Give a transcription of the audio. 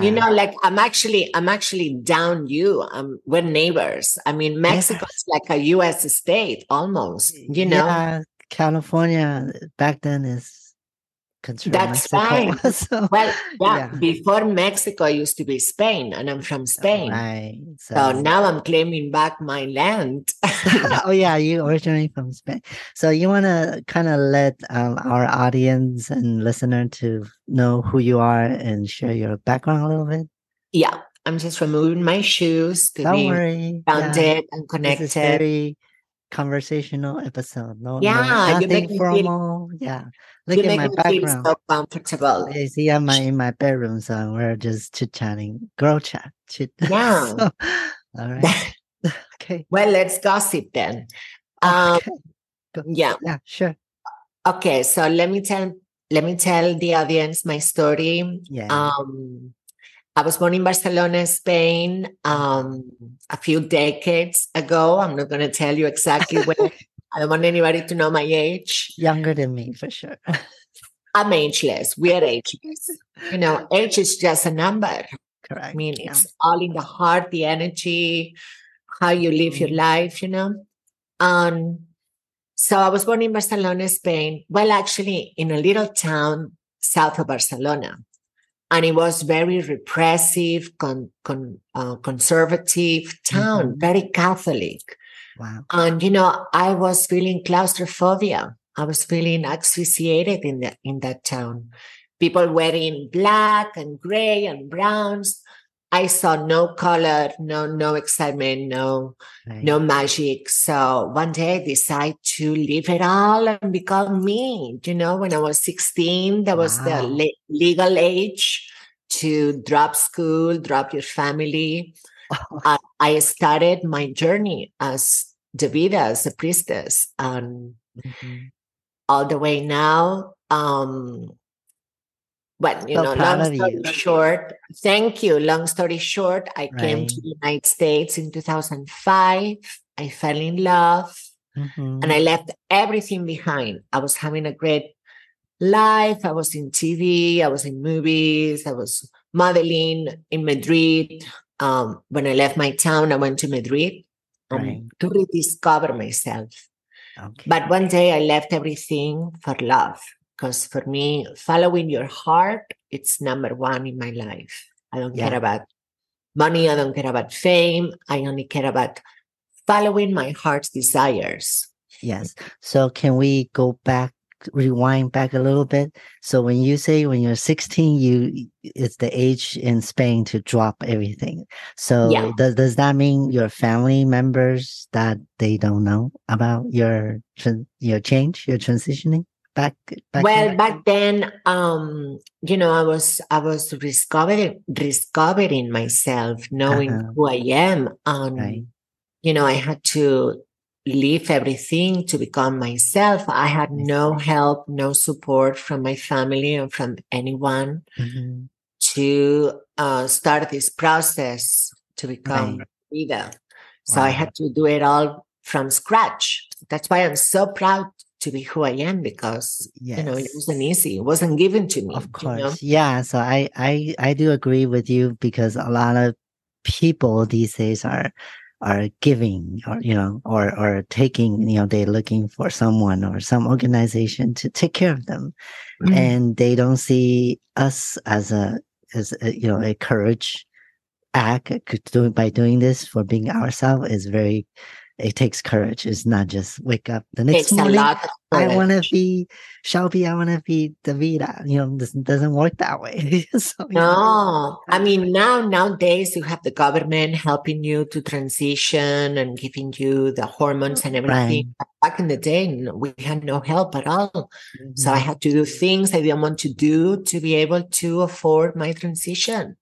you know, like I'm actually, I'm actually down you. Um, we're neighbors. I mean, Mexico is like a U.S. state almost. You know, Yeah, California back then is That's Mexico. right. so, well, yeah, Yeah. Before Mexico used to be Spain, and I'm from Spain. right. So, So now I'm claiming back my land. oh yeah, you originally from Spain. So you want to kind of let um, our audience and listener to know who you are and share your background a little bit. yeah, I'm just removing my shoes to Don't be worry. yeah. grounded and This connected. is very conversational episode. No, Yeah, no, nothing me feel- formal. yeah, look at my background. so comfortable. You see, I'm in my bedroom, so we're just chit chatting, girl chat. Chit. Yeah. So, all right. Okay. well, let's gossip then. Um, okay. Yeah. Yeah. Sure. Okay, so let me tell let me tell the audience my story. Yeah. Um, I was born in Barcelona, Spain, um, a few decades ago. I'm not going to tell you exactly when. I don't want anybody to know my age. Younger than me for sure. I'm ageless. We are ageless. You know, age is just a number. Correct. I mean, Yeah. it's all in the heart, the energy, how you live your life, you know. Um, so I was born in Barcelona, Spain. Well, actually, in a little town south of Barcelona, and it was very repressive, con, con, uh, conservative town, Mhm. very Catholic. Wow. And you know, I was feeling claustrophobia. I was feeling asphyxiated in that in that town. People wearing black and gray and browns. I saw no color, no no excitement, no Right. no magic. So one day I decided to leave it all and become me. You know, when I was 16, that was the le- legal age to drop school, drop your family. I, I started my journey as DaVida, as a priestess, and Mhm. all the way now. Um, but you So know, long story you. short, thank you. Long story short, I came to the United States in 2005. I fell in love Mhm. and I left everything behind. I was having a great life. I was in TV, I was in movies, I was modeling in Madrid. Um, when I left my town, I went to Madrid um, Right. to rediscover myself. Okay. But one day I left everything for love. Because for me, following your heart, it's number one in my life. I don't Yeah. care about money. I don't care about fame. I only care about following my heart's desires. Yes. So can we go back, rewind back a little bit? So when you say when you're 16, you it's the age in Spain to drop everything. So Yeah. does does that mean your family members that they don't know about your your change, your transitioning back back? well, then? back then, um, you know, I was I was discovering discovering myself, knowing Uh-huh. who I am, and Right. you know, I had to leave everything to become myself. I had no help, no support from my family or from anyone Mhm. to uh, start this process to become Right. leader. So I had to do it all from scratch. That's why I'm so proud to be who I am because you know it wasn't easy. It wasn't given to me. Of you know? course. Yeah. So I, I, I do agree with you because a lot of people these days are, are giving or, you know, or, or taking, you know, they're looking for someone or some organization to take care of them Mm. and they don't see us as a, as a, you know, a courage act uh, by doing this for being ourselves is very, it takes courage. It's not just wake up the next morning. lot. I want to be Shelby. I want to be DaVida. You know, this doesn't work that way. so, you know, No, I mean now nowadays you have the government helping you to transition and giving you the hormones and everything. But Back in the day, we had no help at all. So I mhm, had to do things I didn't want to do to be able to afford my transition.